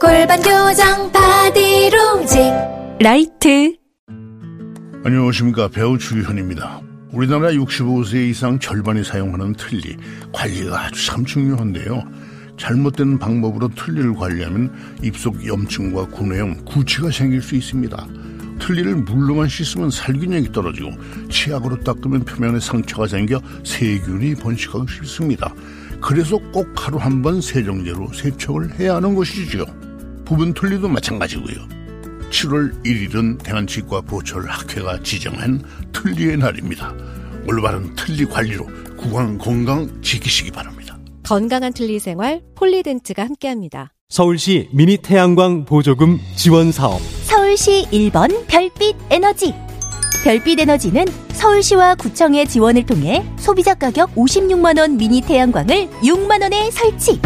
골반 교정 바디로직 라이트 안녕하십니까 배우 주현입니다. 우리나라 65세 이상 절반이 사용하는 틀니 관리가 아주 참 중요한데요. 잘못된 방법으로 틀니를 관리하면 입속 염증과 구내염, 구취가 생길 수 있습니다. 틀니를 물로만 씻으면 살균력이 떨어지고 치약으로 닦으면 표면에 상처가 생겨 세균이 번식하기 쉽습니다. 그래서 꼭 하루 한 번 세정제로 세척을 해야 하는 것이죠. 부분 틀니도 마찬가지고요. 7월 1일은 대한치과 보철 학회가 지정한 틀니의 날입니다. 올바른 틀니 관리로 구강 건강 지키시기 바랍니다. 건강한 틀니 생활 폴리덴트가 함께합니다. 서울시 미니 태양광 보조금 지원 사업 서울시 1번 별빛 에너지. 별빛 에너지는 서울시와 구청의 지원을 통해 소비자 가격 56만원 미니 태양광을 6만원에 설치.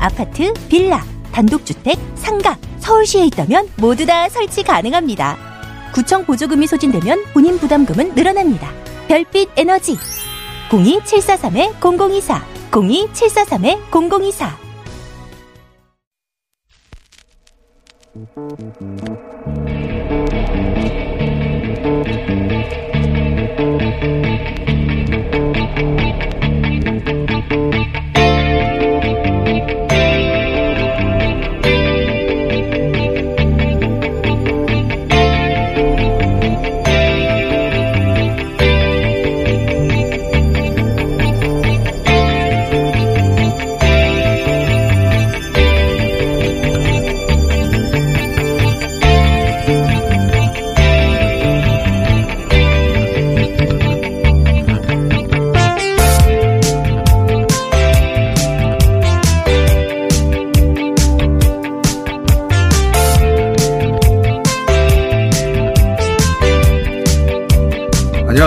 아파트, 빌라, 단독주택, 상가, 서울시에 있다면 모두 다 설치 가능합니다. 구청 보조금이 소진되면 본인 부담금은 늘어납니다. 별빛 에너지. 02743-0024, 02743-0024. Thank you.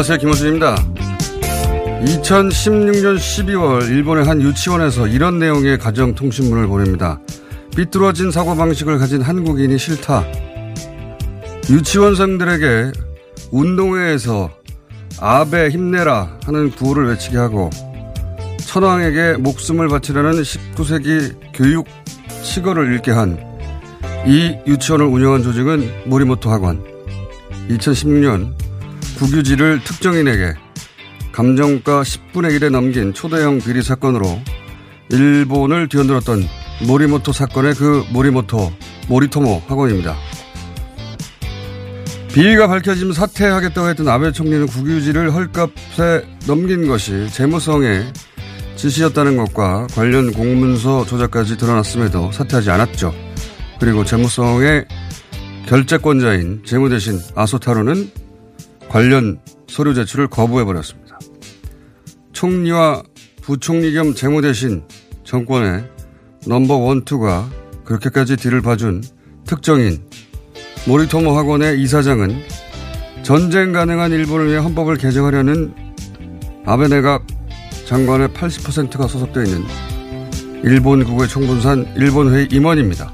안녕하세요. 김호준입니다. 2016년 12월 일본의 한 유치원에서 이런 내용의 가정통신문을 보냅니다. 삐뚤어진 사고방식을 가진 한국인이 싫다. 유치원생들에게 운동회에서 아베 힘내라 하는 구호를 외치게 하고 천황에게 목숨을 바치려는 19세기 교육 시거를 읽게 한 이 유치원을 운영한 조직은 모리모토 학원. 2016년 국유지를 특정인에게 감정가 10분의 1에 넘긴 초대형 비리 사건으로 일본을 뒤흔들었던 모리모토 사건의 그 모리모토, 모리토모 학원입니다. 비위가 밝혀지면 사퇴하겠다고 했던 아베 총리는 국유지를 헐값에 넘긴 것이 재무성의 지시였다는 것과 관련 공문서 조작까지 드러났음에도 사퇴하지 않았죠. 그리고 재무성의 결재권자인 재무대신 아소타로는 관련 서류 제출을 거부해버렸습니다. 총리와 부총리 겸 재무대신 정권의 넘버 원투가 그렇게까지 뒤를 봐준 특정인 모리토모 학원의 이사장은 전쟁 가능한 일본을 위해 헌법을 개정하려는 아베 내각 장관의 80%가 소속되어 있는 일본국의 총분산 일본회의 임원입니다.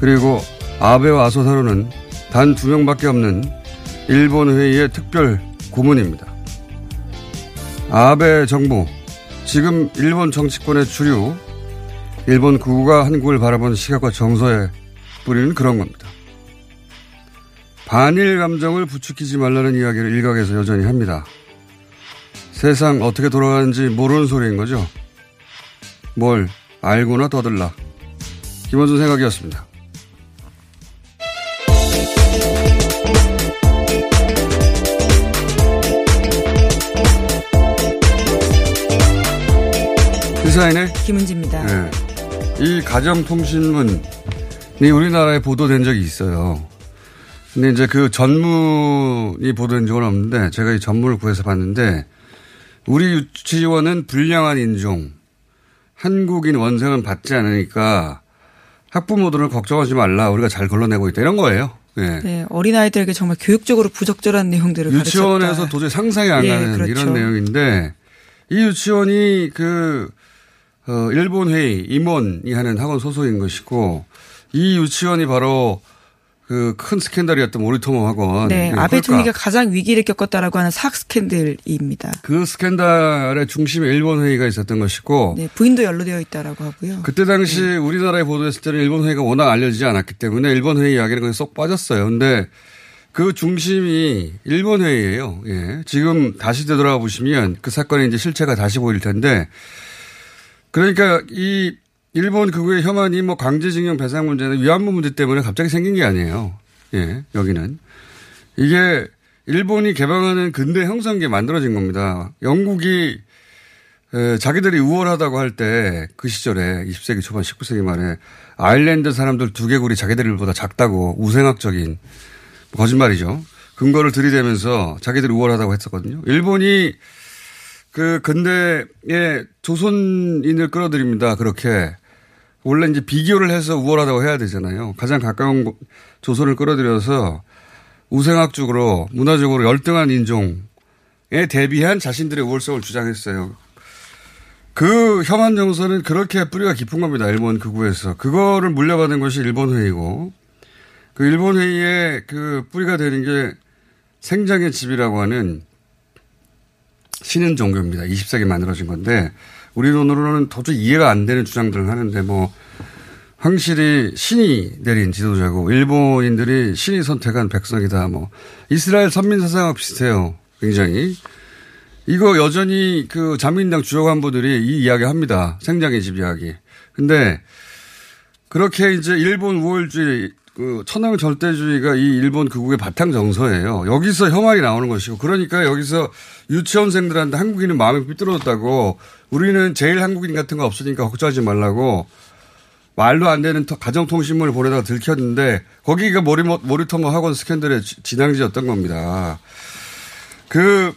그리고 아베와 아소사로는 단 두 명밖에 없는 일본 회의의 특별 고문입니다. 아베 정부, 지금 일본 정치권의 주류, 일본 구가 한국을 바라본 시각과 정서에 뿌리는 그런 겁니다. 반일 감정을 부추기지 말라는 이야기를 일각에서 여전히 합니다. 세상 어떻게 돌아가는지 모르는 소리인 거죠. 뭘 알고나 떠들라. 김원준 생각이었습니다. 시사인의 김은지입니다. 네. 이 가정통신문이 우리나라에 보도된 적이 있어요. 근데 이제 그 전문이 보도된 적은 없는데 제가 이 전문을 구해서 봤는데 우리 유치원은 불량한 인종, 한국인 원생은 받지 않으니까 학부모들은 걱정하지 말라. 우리가 잘 걸러내고 있다. 이런 거예요. 예. 네, 어린아이들에게 정말 교육적으로 부적절한 내용들을 유치원에서 가르쳤다. 도저히 상상이 안 예, 가는 그렇죠. 이런 내용인데 이 유치원이 그 어, 일본 회의 임원이 하는 학원 소속인 것이고 이 유치원이 바로 그 큰 스캔들이었던 모리토모 학원. 네, 예, 아베 그러니까 총리가 가장 위기를 겪었다라고 하는 사학 스캔들입니다. 그 스캔들의 중심에 일본 회의가 있었던 것이고 네, 부인도 연루되어 있다라고 하고요. 그때 당시 우리나라에 보도했을 때는 일본 회의가 워낙 알려지지 않았기 때문에 일본 회의 이야기는 그냥 쏙 빠졌어요. 근데 그 중심이 일본 회의예요. 예. 지금 다시 되돌아가 보시면 그 사건의 이제 실체가 다시 보일 텐데 그러니까 이 일본 극우의 혐한이 뭐 강제징용 배상 문제는 위안부 문제 때문에 갑자기 생긴 게 아니에요. 예, 여기는. 이게 일본이 개방하는 근대 형성기에 만들어진 겁니다. 영국이 에, 자기들이 우월하다고 할 때 그 시절에 20세기 초반 19세기 말에 아일랜드 사람들 두개골이 자기들보다 작다고 우생학적인 거짓말이죠. 근거를 들이대면서 자기들이 우월하다고 했었거든요. 일본이 그 근대에 조선인을 끌어들입니다. 그렇게 원래 이제 비교를 해서 우월하다고 해야 되잖아요. 가장 가까운 곳- 조선을 끌어들여서 우생학적으로 문화적으로 열등한 인종에 대비한 자신들의 우월성을 주장했어요. 그 혐한 정서는 그렇게 뿌리가 깊은 겁니다. 일본 극우에서. 그거를 물려받은 것이 일본 회의고 그 일본 회의의 그 뿌리가 되는 게 생장의 집이라고 하는 신은 종교입니다. 20세기 만들어진 건데 우리 돈으로는 도저히 이해가 안 되는 주장들을 하는데 뭐 황실이 신이 내린 지도자고 일본인들이 신이 선택한 백성이다. 뭐 이스라엘 선민 사상과 비슷해요. 굉장히 이거 여전히 그 자민당 주요 간부들이 이 이야기 합니다. 생장의 집 이야기. 근데 그렇게 이제 일본 우월주의 그 천황 절대주의가 이 일본 극우의 바탕 정서예요. 여기서 혐한이 나오는 것이고 그러니까 여기서 유치원생들한테 한국인은 마음이 삐뚤어졌다고 우리는 제일 한국인 같은 거 없으니까 걱정하지 말라고 말도 안 되는 터- 가정통신문을 보내다가 들켰는데 거기가 모리, 모리토모 학원 스캔들의 지- 진앙지였던 겁니다. 그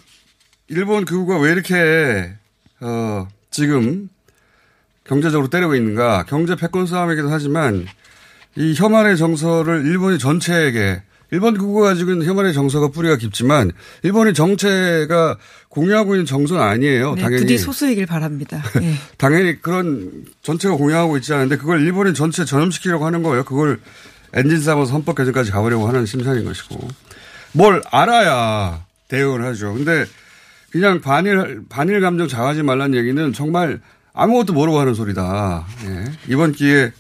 일본 극우가 왜 이렇게 어 지금 경제적으로 때리고 있는가 경제 패권 싸움이기도 하지만 이 혐한의 정서를 일본이 전체에게 일본 극우가 가지고 있는 혐한의 정서가 뿌리가 깊지만 일본의 정체가 공유하고 있는 정서는 아니에요. 네, 당연히 부디 소수이길 바랍니다. 예. 당연히 그런 전체가 공유하고 있지 않은데 그걸 일본이 전체 전염시키려고 하는 거예요. 그걸 엔진 삼아서 헌법 개정까지 가보려고 하는 심산인 것이고 뭘 알아야 대응을 하죠. 근데 그냥 반일 반일 감정 자하지 말라는 얘기는 정말 아무것도 모르고 하는 소리다. 예. 이번 기회에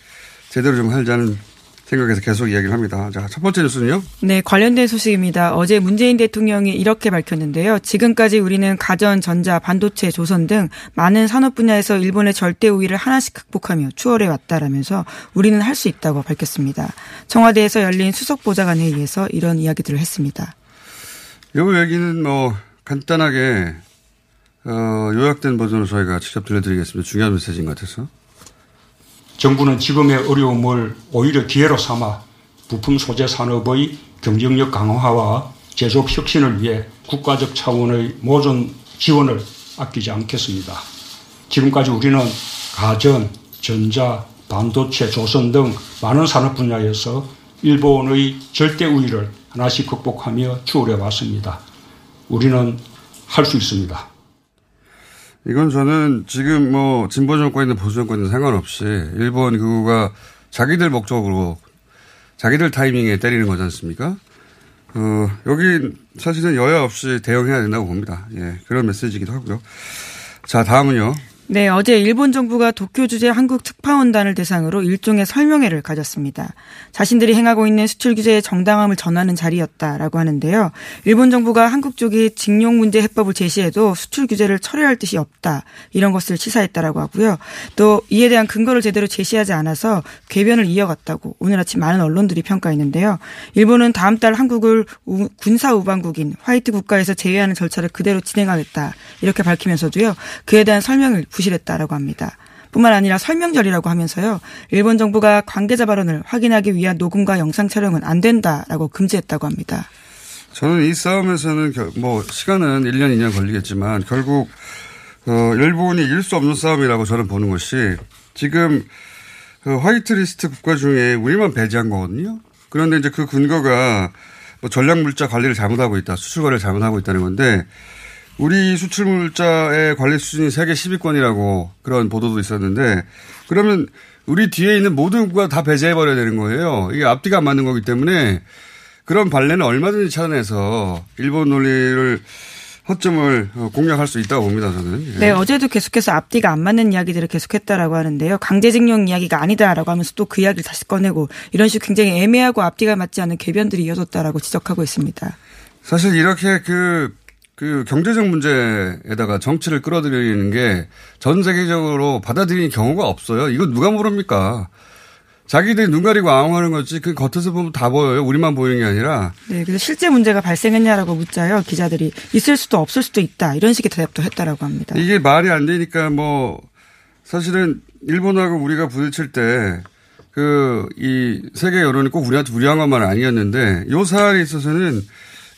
제대로 좀 하자는 생각에서 계속 이야기를 합니다. 자, 첫 번째 뉴스는요. 네, 관련된 소식입니다. 어제 문재인 대통령이 이렇게 밝혔는데요. 지금까지 우리는 가전, 전자, 반도체, 조선 등 많은 산업 분야에서 일본의 절대 우위를 하나씩 극복하며 추월해 왔다라면서 우리는 할 수 있다고 밝혔습니다. 청와대에서 열린 수석 보좌관 회의에서 이런 이야기들을 했습니다. 이 얘기는 뭐 간단하게 어, 요약된 버전으로 저희가 직접 들려드리겠습니다. 중요한 메시지인 것 같아서. 정부는 지금의 어려움을 오히려 기회로 삼아 부품 소재 산업의 경쟁력 강화와 제조업 혁신을 위해 국가적 차원의 모든 지원을 아끼지 않겠습니다. 지금까지 우리는 가전, 전자, 반도체, 조선 등 많은 산업 분야에서 일본의 절대 우위를 하나씩 극복하며 추월해 왔습니다. 우리는 할 수 있습니다. 이건 저는 지금 뭐 진보 정권이든 보수 정권이든 상관없이 일본 그거가 자기들 목적으로 자기들 타이밍에 때리는 거지 않습니까? 어, 여기 사실은 여야 없이 대응해야 된다고 봅니다. 예, 그런 메시지이기도 하고요. 자, 다음은요. 네, 어제 일본 정부가 도쿄 주재 한국 특파원단을 대상으로 일종의 설명회를 가졌습니다. 자신들이 행하고 있는 수출 규제의 정당함을 전하는 자리였다라고 하는데요. 일본 정부가 한국 쪽이 징용 문제 해법을 제시해도 수출 규제를 철회할 뜻이 없다. 이런 것을 시사했다라고 하고요. 또 이에 대한 근거를 제대로 제시하지 않아서 궤변을 이어갔다고 오늘 아침 많은 언론들이 평가했는데요. 일본은 다음 달 한국을 우- 군사 우방국인 화이트 국가에서 제외하는 절차를 그대로 진행하겠다. 이렇게 밝히면서도요. 그에 대한 설명을 부실했다라고 합니다. 뿐만 아니라 설명절이라고 하면서요. 일본 정부가 관계자 발언을 확인하기 위한 녹음과 영상 촬영은 안 된다라고 금지했다고 합니다. 저는 이 싸움에서는 결- 뭐 시간은 1년, 2년 걸리겠지만 결국 어, 일본이 이길 수 없는 싸움이라고 저는 보는 것이 지금 그 화이트리스트 국가 중에 우리만 배제한 거거든요. 그런데 이제 그 근거가 뭐 전략물자 관리를 잘못하고 있다, 수출 관리를 잘못하고 있다는 건데 우리 수출 물자의 관리 수준이 세계 10위권이라고 그런 보도도 있었는데 그러면 우리 뒤에 있는 모든 국가 다 배제해버려야 되는 거예요. 이게 앞뒤가 안 맞는 거기 때문에 그런 발레는 얼마든지 찾아내서 일본 논리를 허점을 어, 공략할 수 있다고 봅니다, 저는. 예. 네, 어제도 계속해서 앞뒤가 안 맞는 이야기들을 계속했다라고 하는데요. 강제징용 이야기가 아니다라고 하면서 또 그 이야기를 다시 꺼내고 이런 식으로 굉장히 애매하고 앞뒤가 맞지 않는 궤변들이 이어졌다라고 지적하고 있습니다. 사실 이렇게 그, 그 경제적 문제에다가 정치를 끌어들이는 게 전 세계적으로 받아들이는 경우가 없어요. 이거 누가 모릅니까? 자기들이 눈 가리고 아웅하는 거지 그 겉에서 보면 다 보여요. 우리만 보이는 게 아니라. 네, 그래서 실제 문제가 발생했냐라고 묻자요. 기자들이 있을 수도 없을 수도 있다. 이런 식의 대답도 했다라고 합니다. 이게 말이 안 되니까 뭐 사실은 일본하고 우리가 부딪힐 때 그 이 세계 여론이 꼭 우리한테 무리한 것만 아니었는데 요 사안에 있어서는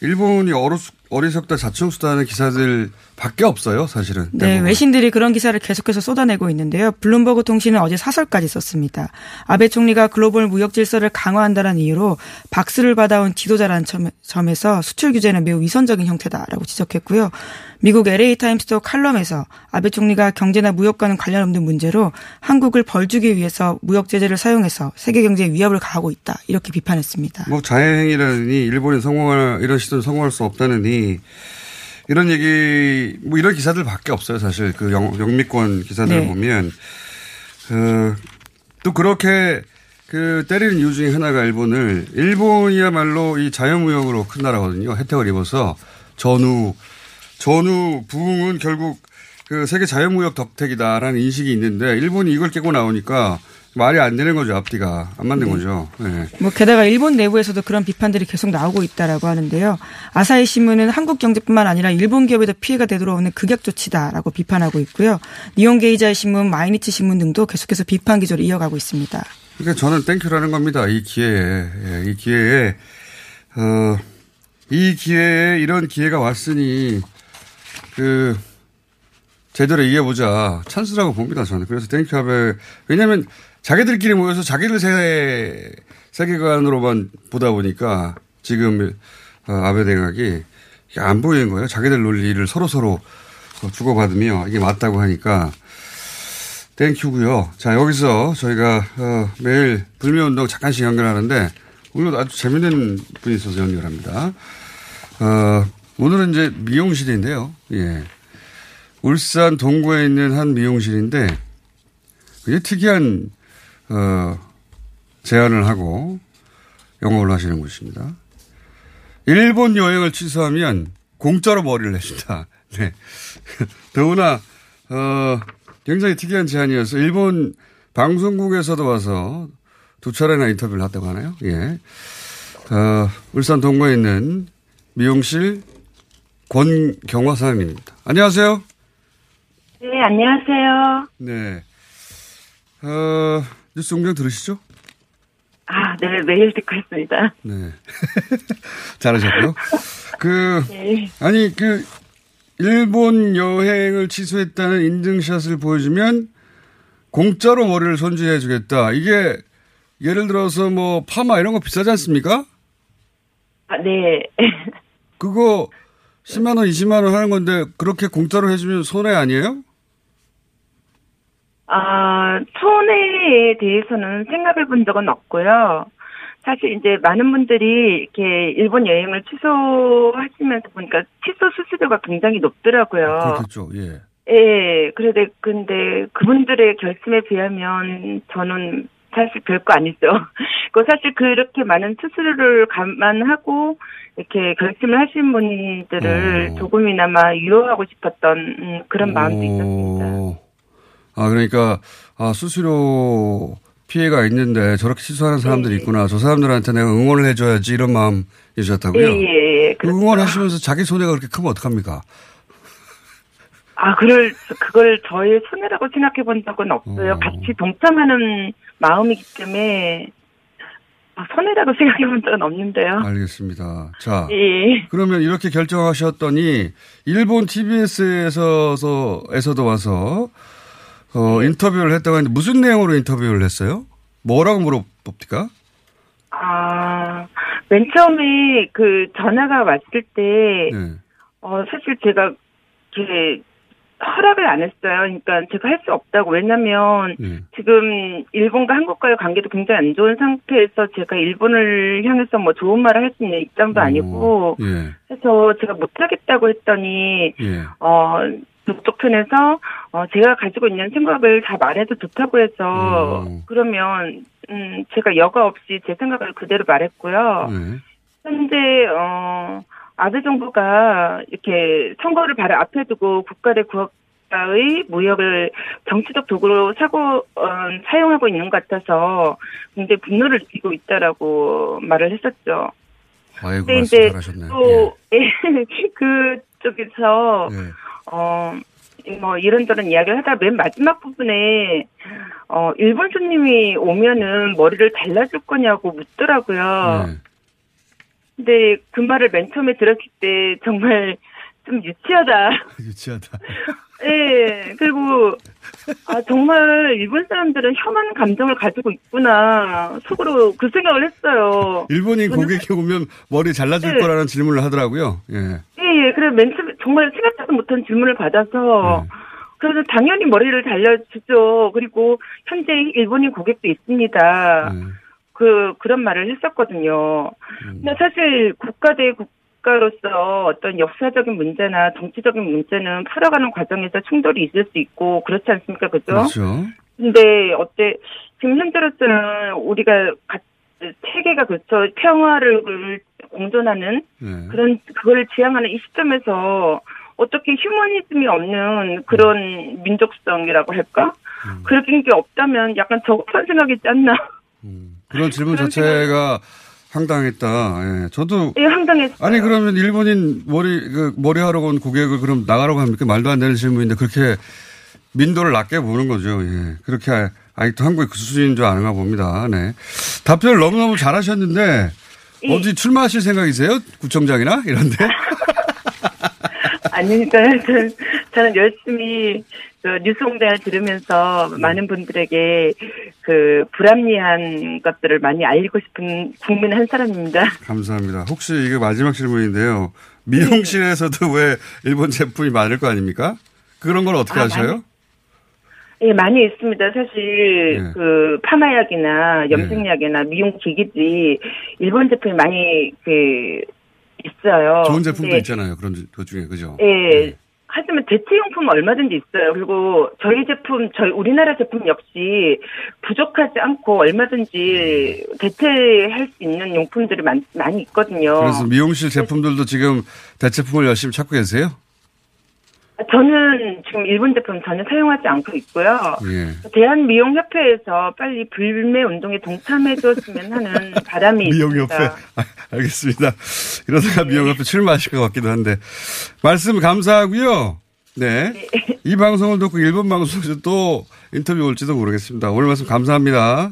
일본이 어리, 어리석다 자충수다하는 기사들 밖에 없어요, 사실은. 네, 대부분. 외신들이 그런 기사를 계속해서 쏟아내고 있는데요. 블룸버그 통신은 어제 사설까지 썼습니다. 아베 총리가 글로벌 무역 질서를 강화한다는 이유로 박수를 받아온 지도자라는 점- 점에서 수출 규제는 매우 위선적인 형태다라고 지적했고요. 미국 LA 타임스도 칼럼에서 아베 총리가 경제나 무역과는 관련 없는 문제로 한국을 벌주기 위해서 무역 제재를 사용해서 세계 경제에 위협을 가하고 있다 이렇게 비판했습니다. 뭐 자해행위라니 일본이 성공할 이런 시도는 성공할 수 없다느니 이런 얘기 뭐 이런 기사들밖에 없어요. 사실 그 영, 영미권 기사들을 네. 보면. 어, 또 그렇게 그 때리는 이유 중에 하나가 일본을 일본이야말로 이 자유무역으로 큰 나라거든요. 혜택을 입어서 전후 전후 부흥은 결국 그 세계 자유무역 덕택이다라는 인식이 있는데 일본이 이걸 깨고 나오니까 말이 안 되는 거죠 앞뒤가 안 맞는 거죠. 네. 뭐 게다가 일본 내부에서도 그런 비판들이 계속 나오고 있다라고 하는데요. 아사히 신문은 한국 경제뿐만 아니라 일본 기업에도 피해가 되도록 오는 극약 조치다라고 비판하고 있고요. 니혼게이자이 신문, 마이니치 신문 등도 계속해서 비판 기조를 이어가고 있습니다. 그러니까 저는 thank you라는 겁니다. 이 기회에 예, 이 기회에 어, 이 기회에 이런 기회가 왔으니 그 제대로 이겨보자 찬스라고 봅니다. 저는 그래서 thank you 합에 왜냐하면 자기들끼리 모여서 자기들 세 세계관으로만 보다 보니까 지금 어, 아베 내각이 안 보이는 거예요. 자기들 논리를 서로 서로 주고받으며 이게 맞다고 하니까 땡큐고요. 자 여기서 저희가 어, 매일 불매운동 잠깐씩 연결하는데 오늘 아주 재밌는 분이 있어서 연결합니다. 어, 오늘은 이제 미용실인데요. 예. 울산 동구에 있는 한 미용실인데 굉장히 특이한 어, 제안을 하고 영업을 하시는 곳입니다. 일본 여행을 취소하면 공짜로 머리를 내준다. 네. 더구나 어, 굉장히 특이한 제안이어서 일본 방송국에서도 와서 두 차례나 인터뷰를 했다고 하나요? 예. 어, 울산 동구에 있는 미용실 권경화 사장님입니다. 안녕하세요. 네, 안녕하세요. 네. 어, 뉴스 공장 들으시죠? 아, 네, 매일 듣고 있습니다. 네. 잘하셨고요. 그, 네. 아니, 그, 일본 여행을 취소했다는 인증샷을 보여주면 공짜로 머리를 손질해 주겠다. 이게 예를 들어서 뭐 파마 이런 거 비싸지 않습니까? 아, 네. 그거 10만 원, 20만 원 하는 건데 그렇게 공짜로 해주면 손해 아니에요? 아, 손해에 대해서는 생각해 본 적은 없고요. 사실 이제 많은 분들이 이렇게 일본 여행을 취소하시면서 보니까 취소 수수료가 굉장히 높더라고요. 그렇겠죠. 예. 예, 그런데 근데 그분들의 결심에 비하면 저는 사실 별거 아니죠. 그 사실 그렇게 많은 수수료를 감안하고 이렇게 결심을 하신 분들을 어. 조금이나마 유로하고 싶었던 음, 그런 마음도 있었습니다. 오. 아, 그러니까, 아, 수수료 피해가 있는데 저렇게 취소하는 사람들이 있구나. 저 사람들한테 내가 응원을 해줘야지 이런 마음이셨다고요? 예, 예, 예. 그 응원하시면서 자기 손해가 그렇게 크면 어떡합니까? 아, 그걸, 그걸 저의 손해라고 생각해 본 적은 없어요. 어. 같이 동참하는 마음이기 때문에, 아, 손해라고 생각해 본 적은 없는데요. 알겠습니다. 자. 예. 그러면 이렇게 결정하셨더니 일본 TBS에서 에서도 와서 어, 인터뷰를 했다고 하는데 무슨 내용으로 인터뷰를 했어요? 뭐라고 물어봅니까? 아, 맨 처음에 그 전화가 왔을 때, 네. 어, 사실 제가 이렇게 허락을 안 했어요. 그러니까 제가 할 수 없다고. 왜냐면 네. 지금 일본과 한국과의 관계도 굉장히 안 좋은 상태에서 제가 일본을 향해서 뭐 좋은 말을 할 수 있는 입장도 아니고 예. 해서 제가 못하겠다고 했더니 예. 어그 쪽 편에서 어 제가 가지고 있는 생각을 다 말해도 좋다고 해서 음. 그러면 음 제가 여과 없이 제 생각을 그대로 말했고요. 네. 현재 어 아베 정부가 이렇게 선거를 바로 앞에 두고 국가 대 국가의 무역을 정치적 도구로 사고 어, 사용하고 있는 것 같아서 굉장히 분노를 느끼고 있다라고 말을 했었죠. 아이고, 근데 이제 잘하셨네. 또 그쪽에서 예. 예. 어, 뭐, 이런저런 이야기를 하다 맨 마지막 부분에, 어, 일본 손님이 오면은 머리를 잘라줄 거냐고 묻더라고요. 네. 근데 그 말을 맨 처음에 들었을 때 정말 좀 유치하다. 유치하다. 예, 그리고, 아, 정말 일본 사람들은 혐한 감정을 가지고 있구나. 속으로 그 생각을 했어요. 일본인 고객이 오면 머리 잘라줄 네. 거라는 질문을 하더라고요. 예. 예, 예. 그래, 맨 처음에 정말 생각지도 못한 질문을 받아서, 그래서 당연히 머리를 잘려주죠. 그리고 현재 일본인 고객도 있습니다. 그, 그런 말을 했었거든요. 근데 사실 국가 대 국가로서 어떤 역사적인 문제나 정치적인 문제는 풀어가는 과정에서 충돌이 있을 수 있고, 그렇지 않습니까? 그죠? 그렇죠. 근데 어때 지금 현재로서는 우리가 가- 세계가 그렇죠 평화를 공존하는 네. 그런 그걸 지향하는 이 시점에서 어떻게 휴머니즘이 없는 그런 민족성이라고 할까 그런 게 없다면 약간 저급한 생각이지 않나 그런 질문 자체가 황당했다. 예. 저도 예 황당했어요. 아니 그러면 일본인 머리 그 머리 하러 온 고객을 그럼 나가라고 합니까? 말도 안 되는 질문인데 그렇게 민도를 낮게 보는 거죠. 예. 그렇게 아- 아직도 한국이 그 수준인 줄 아는가 봅니다. 네. 답변을 너무너무 잘하셨는데 어디 출마하실 생각이세요? 구청장이나 이런데? 아니니까 저는, 저는 열심히 그 뉴스 공장을 들으면서 많은 분들에게 그 불합리한 것들을 많이 알리고 싶은 국민 한 사람입니다. 감사합니다. 혹시 이게 마지막 질문인데요. 미용실에서도 왜 일본 제품이 많을 거 아닙니까? 그런 걸 어떻게 아, 아셔요? 많이- 예, 많이 있습니다. 사실 네. 그 파마약이나 염색약이나 미용 기기들이 일본 제품이 많이 그 있어요. 좋은 제품도 근데 있잖아요. 그런 그 중에 그죠? 예. 하지만 대체용품은 얼마든지 있어요. 그리고 저희 제품, 저희 우리나라 제품 역시 부족하지 않고 얼마든지 대체할 수 있는 용품들이 많, 많이 있거든요. 그래서 미용실 제품들도 지금 대체품을 열심히 찾고 계세요? 저는 지금 일본 제품 전혀 사용하지 않고 있고요. 예. 대한미용협회에서 빨리 불매 운동에 동참해 줬으면 하는 바람이 미용협회. 있습니다. 아, 알겠습니다. 이러다가 미용협회 출마하실 것 같기도 한데. 말씀 감사하고요. 네. 이 방송을 듣고 일본 방송에서 또 인터뷰 올지도 모르겠습니다. 오늘 말씀 감사합니다.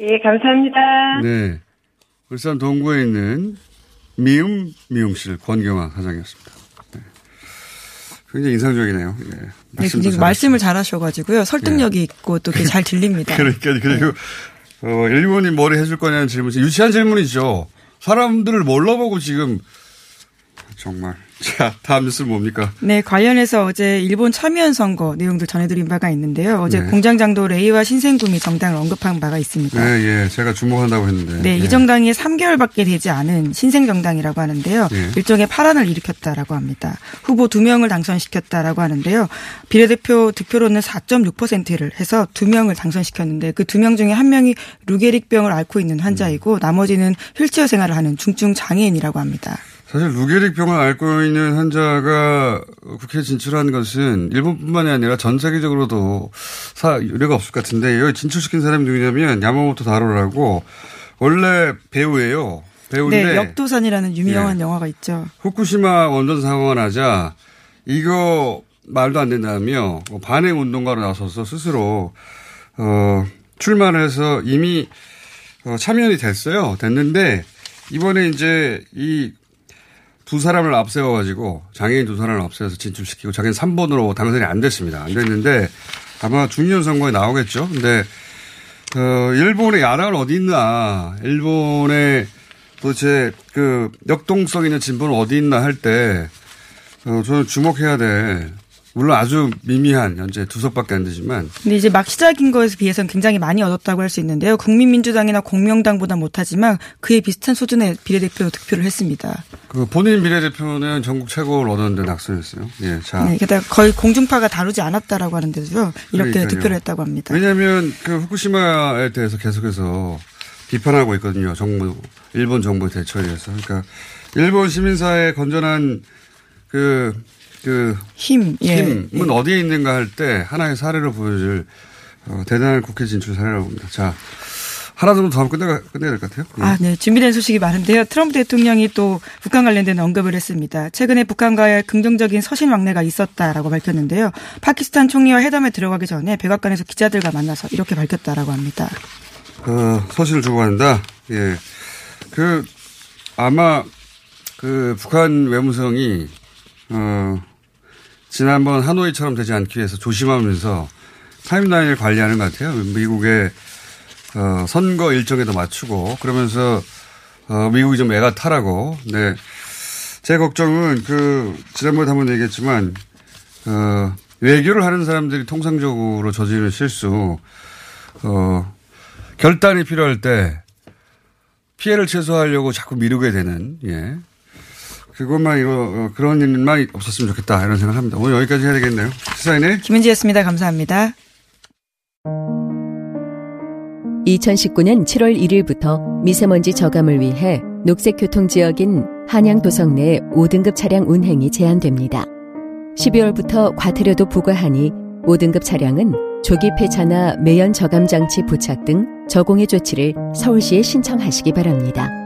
예, 감사합니다. 네. 울산 동구에 있는 미음 미용실 권경환 사장이었습니다. 네. 굉장히 인상적이네요. 예. 네, 말씀도 굉장히 잘하시고. 말씀을 잘하셔가지고 설득력이 있고 또 잘 들립니다. 그러니까 그리고 어, 일본이 머리 해줄 거냐는 질문 유치한 질문이죠. 사람들을 뭘로 보고 지금 정말 자 다음 뉴스 는 뭡니까? 네, 관련해서 어제 일본 참여연 선거 내용들 전해드린 바가 있는데요. 어제 네. 공장장도 레이와 신생구미 정당을 언급한 바가 있습니다. 네, 예, 제가 주목한다고 했는데. 네, 예. 이 정당이 3개월밖에 되지 않은 신생 정당이라고 하는데요. 예. 일종의 파란을 일으켰다라고 합니다. 후보 두 명을 당선시켰다라고 하는데요. 비례대표 득표로는 4.6%를 해서 두 명을 당선시켰는데 그두명 중에 한 명이 루게릭병을 앓고 있는 환자이고 나머지는 휠체어 생활을 하는 중증 장애인이라고 합니다. 사실 루게릭 병을 앓고 있는 환자가 국회에 진출한 것은 일본뿐만이 아니라 전 세계적으로도 사 유례가 없을 것 같은데 여기 진출시킨 사람이 누구냐면 야마모토 다로라고 원래 배우예요. 배우인데 네, 역도산이라는 유명한 예. 영화가 있죠. 후쿠시마 원전 사고가 나자 이거 말도 안 된다며 뭐 반행 운동가로 나서서 스스로 어 출마를 해서 이미 어, 참여이 됐어요. 됐는데 이번에 이제 이 두 사람을 앞세워가지고 장애인 두 사람을 앞세워서 진출시키고 자기는 3번으로 당선이 안 됐습니다. 안 됐는데 아마 중년 선거에 나오겠죠. 근데 어, 일본의 야당은 어디 있나, 일본의 도대체 그 역동성 있는 진보는 어디 있나 할 때, 어, 저는 주목해야 될, 물론 아주 미미한 현재 두 석밖에 안 되지만 근데 이제 막 시작인 거에 비해서는 굉장히 많이 얻었다고 할 수 있는데요. 국민민주당이나 공명당보다 못하지만 그에 비슷한 수준의 비례대표 득표를 했습니다. 그 본인 비례대표는 전국 최고를 얻었는데 낙선했어요. 예, 자. 네, 게다가 거의 공중파가 다루지 않았다라고 하는데도요. 이렇게 그러니까요. 득표를 했다고 합니다. 왜냐하면 그 후쿠시마에 대해서 계속해서 비판하고 있거든요. 정부 일본 정부의 대처에 대해서. 그러니까 일본 시민사회의 건전한 그, 그 힘, 예. 힘은 어디에 있는가 할 때 하나의 사례로 보여줄 어, 대단한 국회 진출 사례라고 봅니다. 자, 하나 정도 더 하면 끝내, 끝내야 될 것 같아요. 예. 아, 네. 준비된 소식이 많은데요. 트럼프 대통령이 또 북한 관련된 언급을 했습니다. 최근에 북한과의 긍정적인 서신 왕래가 있었다라고 밝혔는데요. 파키스탄 총리와 회담에 들어가기 전에 백악관에서 기자들과 만나서 이렇게 밝혔다라고 합니다. 어, 서신을 주고받는다. 예. 그, 아마, 그, 북한 외무성이, 어, 지난번 하노이처럼 되지 않기 위해서 조심하면서 타임라인을 관리하는 것 같아요. 미국의, 어, 선거 일정에도 맞추고, 그러면서, 어, 미국이 좀 애가 타라고. 네. 제 걱정은 그, 지난번에 한번 얘기했지만, 어, 외교를 하는 사람들이 통상적으로 저지르는 실수, 어, 결단이 필요할 때 피해를 최소화하려고 자꾸 미루게 되는, 예. 그것만 이거, 어, 그런 일만 없었으면 좋겠다. 이런 생각을 합니다. 오늘 여기까지 해야 되겠네요. 시사인의 김은지였습니다. 감사합니다. 2019년 7월 1일부터 미세먼지 저감을 위해 녹색 교통 지역인 한양 도성 내 5등급 차량 운행이 제한됩니다. 12월부터 과태료도 부과하니 5등급 차량은 조기 폐차나 매연 저감 장치 부착 등 저공해 조치를 서울시에 신청하시기 바랍니다.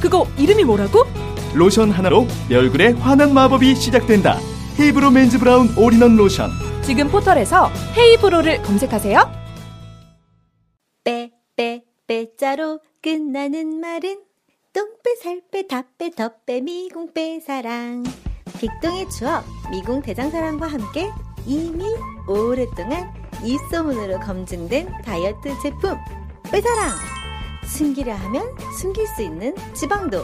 그거 이름이 뭐라고? 로션 하나로 내 얼굴에 환한 마법이 시작된다 헤이브로 맨즈 브라운 올인원 로션 지금 포털에서 헤이브로를 검색하세요. 빼, 빼, 빼자로 끝나는 말은 똥빼, 살빼, 다빼, 덧빼, 미궁빼, 사랑. 빅동의 추억, 미궁 대장사랑과 함께 이미 오랫동안 입소문으로 검증된 다이어트 제품, 빼사랑! 숨기려 하면 숨길 수 있는 지방도,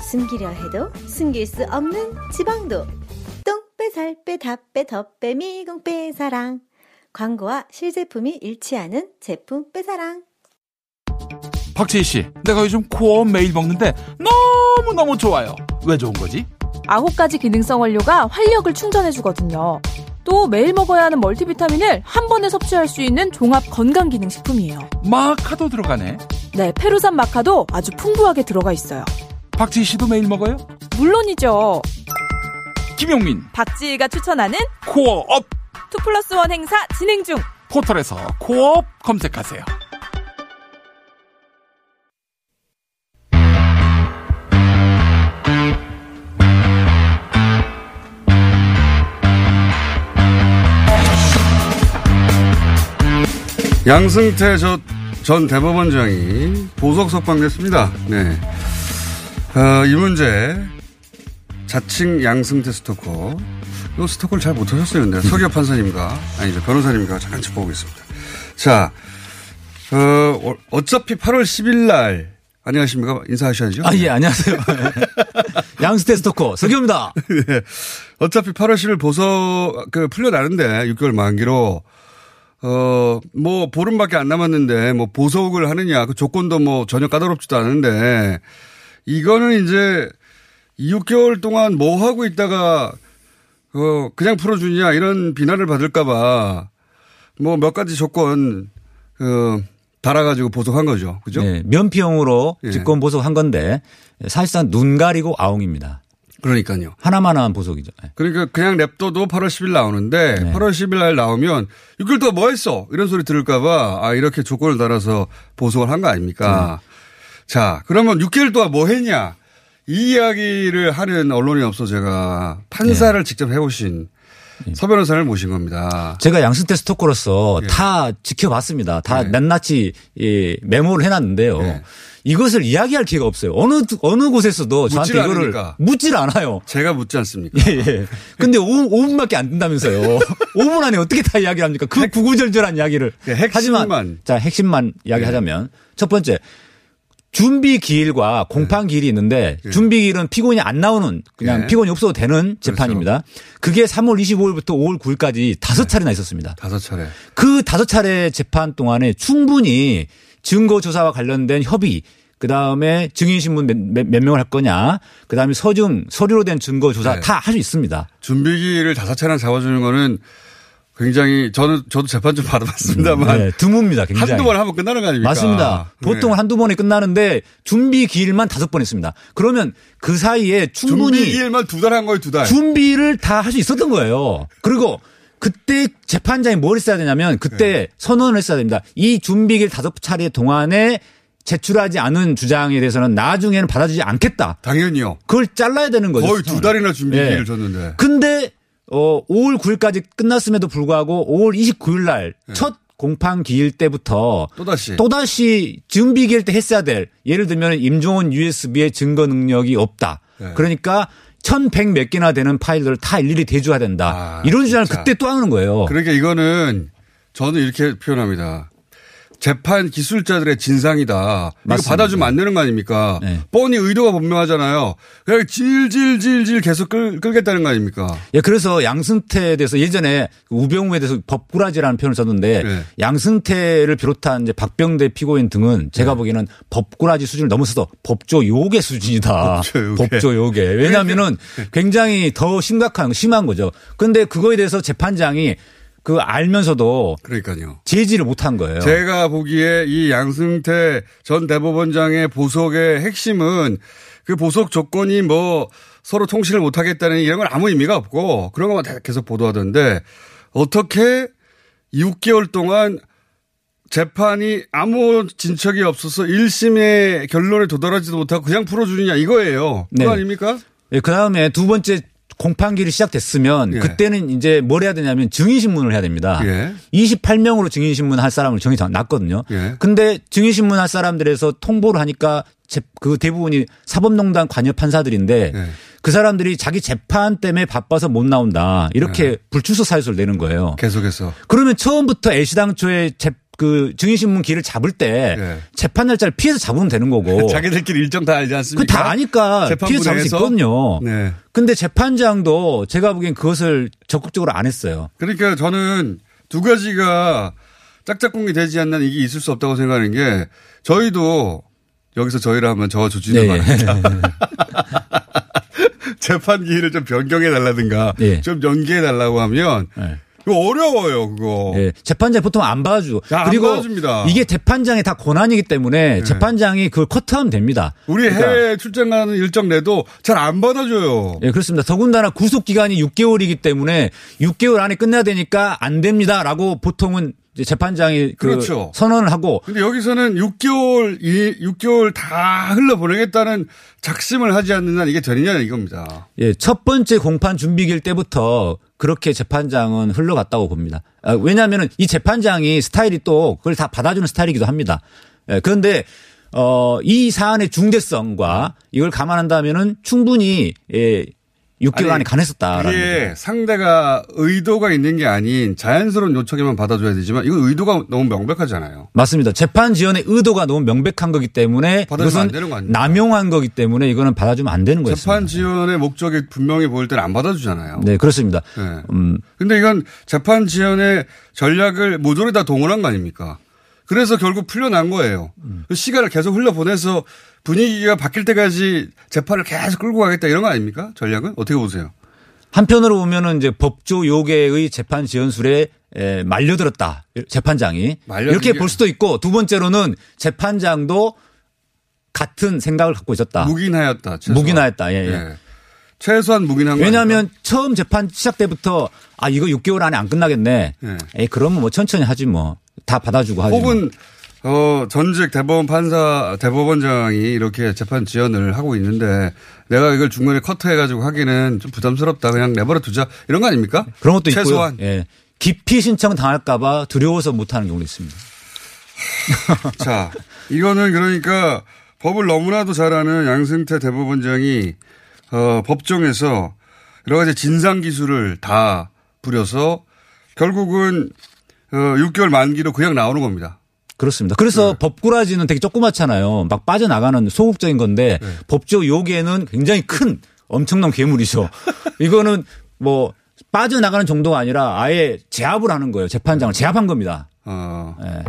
숨기려 해도 숨길 수 없는 지방도. 똥빼, 살빼, 다빼, 덧빼, 미궁빼, 사랑. 광고와 실제품이 일치하는 제품 빼사랑. 박재희 씨, 내가 요즘 코어 매일 먹는데 너무너무 좋아요. 왜 좋은 거지? 아홉 가지 기능성 원료가 활력을 충전해주거든요. 또 매일 먹어야 하는 멀티비타민을 한 번에 섭취할 수 있는 종합 건강기능식품이에요. 마카도 들어가네. 네, 페루산 마카도 아주 풍부하게 들어가 있어요. 박재희 씨도 매일 먹어요? 물론이죠. 김용민, 박지희가 추천하는 코어업! two plus one 행사 진행 중. 포털에서 코어업 검색하세요. 양승태 저, 전 대법원장이 보석 석방됐습니다. 네. 어, 이 문제 자칭 양승태 스토커 이 스토커를 잘 못하셨어요. 근데 서기업 판사님과 아니죠 변호사님과 잠깐 짚어보겠습니다. 자, 어, 어차피 8월 10일 날 안녕하십니까 인사하셔야죠. 아, 예, 안녕하세요. 양스테 스토커 서기호입니다. 네. 어차피 8월 10일 보석 그 풀려나는데 6개월 만기로 어, 뭐, 보름밖에 안 남았는데, 뭐, 보석을 하느냐, 그 조건도 뭐, 전혀 까다롭지도 않은데, 이거는 이제, 6개월 동안 뭐 하고 있다가, 어, 그냥 풀어주냐, 이런 비난을 받을까봐, 뭐, 몇 가지 조건, 어, 달아가지고 보석한 거죠. 그죠? 네, 면피용으로 예. 직권 보석한 건데, 사실상 눈 가리고 아웅입니다. 그러니까요. 하나만한 보석이죠. 네. 그러니까 그냥 냅둬도 8월 10일 나오는데 네. 8월 10일 날 나오면 6개월 동안 뭐 했어? 이런 소리 들을까봐 아, 이렇게 조건을 달아서 보석을 한 거 아닙니까? 네. 자, 그러면 6개월 동안 뭐 했냐? 이 이야기를 하는 언론이 없어 제가 판사를 네. 직접 해오신 서 변호사를 모신 겁니다. 제가 양승태 스토커로서 예. 다 지켜봤습니다. 다 네. 낱낱이 예, 메모를 해놨는데요. 이것을 이야기할 기회가 없어요. 어느 어느 곳에서도 저한테 이거를 않으니까. 묻질 않아요. 제가 묻지 않습니까? 예, 예. 근데 5, 5분밖에 안 된다면서요. 5분 안에 어떻게 다 이야기를 합니까? 그 구구절절한 이야기를. 네, 핵심만. 하지만 자, 핵심만 이야기하자면 첫 번째 준비 기일과 공판 기일이 있는데 준비 기일은 피고인이 안 나오는 그냥 예. 피고인이 없어도 되는 재판입니다. 그게 3월 25일부터 5월 9일까지 다섯 차례나 있었습니다. 다섯 차례. 그 다섯 차례 재판 동안에 충분히 증거 조사와 관련된 협의 그 다음에 증인 신문 몇, 몇, 몇 명을 할 거냐, 그 다음에 서증, 서류로 된 증거 조사 네. 다할 수 있습니다. 준비기를 다섯 차례나 잡아주는 거는 굉장히 저는 저도 재판 좀 받아봤습니다만 네, 드뭅니다, 굉장히. 한두 번 하면 끝나는 거 아닙니까? 맞습니다. 보통은 네. 한두 번에 끝나는데 준비 기일만 다섯 번 했습니다. 그러면 그 사이에 충분히 준비 기일만 두 달 한 거예요, 두 달. 준비를 다 할 수 있었던 거예요. 그리고 그때 재판장이 뭘 했어야 되냐면 그때 네. 선언을 했어야 됩니다. 이 준비기일 다섯 차례 동안에 제출하지 않은 주장에 대해서는 나중에는 받아주지 않겠다. 당연히요. 그걸 잘라야 되는 거죠. 거의 두 달이나 준비기일을 예. 줬는데. 근데 어 5월 9일까지 끝났음에도 불구하고 5월 29일 날첫 공판 기일 때부터 네. 또다시. 또다시 준비 기일 때 했어야 될 예를 들면 임종원 USB의 증거 능력이 없다. 네. 그러니까 1100몇 개나 되는 파일들을 다 일일이 대조해야 된다. 이런 주장을 아. 그때 또 하는 거예요. 그러니까 이거는 저는 이렇게 표현합니다. 재판 기술자들의 진상이다. 이거 맞습니다. 네. 받아주면 안 되는 거 아닙니까? 뻔히 의도가 분명하잖아요. 그냥 질질질질 계속 끌, 끌겠다는 거 아닙니까? 예, 그래서 양승태에 대해서 예전에 우병우에 대해서 법꾸라지라는 표현을 썼는데 네. 양승태를 비롯한 이제 박병대 피고인 등은 제가 네. 보기에는 법꾸라지 수준을 넘어서서 법조 요괴 수준이다. 법조 요괴. 법조 요괴. 왜냐하면은 굉장히 더 심각한 심한 거죠. 근데 그거에 대해서 재판장이 그 알면서도 그러니까요. 제지를 못한 거예요. 제가 보기에 이 양승태 전 대법원장의 보석의 핵심은 그 보석 조건이 뭐 서로 통신을 못 하겠다는 이런 건 아무 의미가 없고 그런 것만 다 계속 보도하던데 어떻게 6개월 동안 재판이 아무 진척이 없어서 1심의 결론에 도달하지도 못하고 그냥 풀어주느냐 이거예요. 네. 그거 아닙니까? 예, 그 다음에 두 번째 공판기일이 시작됐으면 예. 그때는 이제 뭘 해야 되냐면 증인신문을 해야 됩니다. 예. 28명으로 증인신문 할 사람을 정이 났거든요. 예. 근데 증인신문 할 사람들에서 통보를 하니까 제- 그 대부분이 사법농단 관여 판사들인데 예. 그 사람들이 자기 재판 때문에 바빠서 못 나온다. 이렇게 예. 불출석 사유서를 내는 거예요. 계속해서. 그러면 처음부터 애시당초에 재- 그 증인신문 기일을 잡을 때 예. 재판 날짜를 피해서 잡으면 되는 거고. 자기들끼리 일정 다 알지 않습니까? 그 다 아니까 피해서 잡을 수? 있거든요. 네. 근데 재판장도 제가 보기엔 그것을 적극적으로 안 했어요. 그러니까 저는 두 가지가 짝짝꿍이 되지 않는 이게 있을 수 없다고 생각하는 게 저희도 여기서 저희라 하면 저와 조진우 네. 말입니다. 재판 기일을 좀 변경해 달라든가 네. 좀 연기해 달라고 하면 이거 어려워요 그거. 예, 재판장이 보통 안 봐주고 야, 안 그리고 봐줍니다. 이게 재판장의 다 권한이기 때문에 재판장이 그걸 커트하면 됩니다. 우리 그러니까 해외 출장 가는 일정 내도 잘 안 받아줘요. 예, 그렇습니다. 더군다나 구속 기간이 6개월이기 때문에 6개월 안에 끝내야 되니까 안 됩니다라고 보통은 재판장이 그 그렇죠. 선언을 하고 근데 여기서는 6개월 이 6개월 다 흘러 보내겠다는 작심을 하지 않는 한 이게 되느냐 이겁니다. 예, 첫 번째 공판 준비기일 때부터 그렇게 재판장은 흘러갔다고 봅니다. 아, 왜냐하면 이 재판장이 스타일이 또 그걸 다 받아주는 스타일이기도 합니다. 예, 그런데 어, 이 사안의 중대성과 이걸 감안한다면은 충분히 예, 6개월 안에 가냈었다라는 거죠. 이게 상대가 의도가 있는 게 아닌 자연스러운 요청에만 받아줘야 되지만 이거 의도가 너무 명백하잖아요. 맞습니다. 재판 지연의 의도가 너무 명백한 거기 때문에 받아주면 안 이것은 되는 거 아닙니까? 남용한 거기 때문에 이거는 받아주면 안 되는 거였습니다. 재판 지연의 목적이 분명히 보일 때는 안 받아주잖아요. 네, 그렇습니다. 네. 음, 근데 이건 재판 지연의 전략을 모조리 다 동원한 거 아닙니까? 그래서 결국 풀려난 거예요. 음. 그 시간을 계속 흘려보내서 분위기가 바뀔 때까지 재판을 계속 끌고 가겠다 이런 거 아닙니까? 전략은? 어떻게 보세요? 한편으로 보면은 이제 법조 요괴의 재판 지연술에 에, 말려들었다. 재판장이. 말려들게- 이렇게 볼 수도 있고 두 번째로는 재판장도 같은 생각을 갖고 있었다. 묵인하였다. 최소한. 묵인하였다. 예, 예. 네. 최소한 묵인한 거 왜냐하면 처음 재판 시작 때부터 아 이거 6개월 안에 안 끝나겠네. 네. 에이 그러면 뭐 천천히 하지 뭐 다 받아주고. 뭐. 혹은 어 전직 대법원 판사 대법원장이 이렇게 재판 지연을 하고 있는데 내가 이걸 중간에 커트해가지고 하기는 좀 부담스럽다 그냥 내버려 두자 이런 거 아닙니까? 그런 것도 최소한 있고요. 예. 기피 신청 당할까봐 두려워서 못하는 경우도 있습니다. 자, 이거는 그러니까 법을 너무나도 잘 아는 양승태 대법원장이 어, 법정에서 여러 가지 진상 기술을 다 부려서 결국은 어, 6개월 만기로 그냥 나오는 겁니다. 그렇습니다. 그래서 네. 법꾸라지는 되게 조그맣잖아요. 막 빠져나가는 소극적인 건데 네. 법조 요괴는 굉장히 큰 엄청난 괴물이죠. 이거는 뭐 빠져나가는 정도가 아니라 아예 제압을 하는 거예요. 재판장을 제압한 겁니다. 어. 예.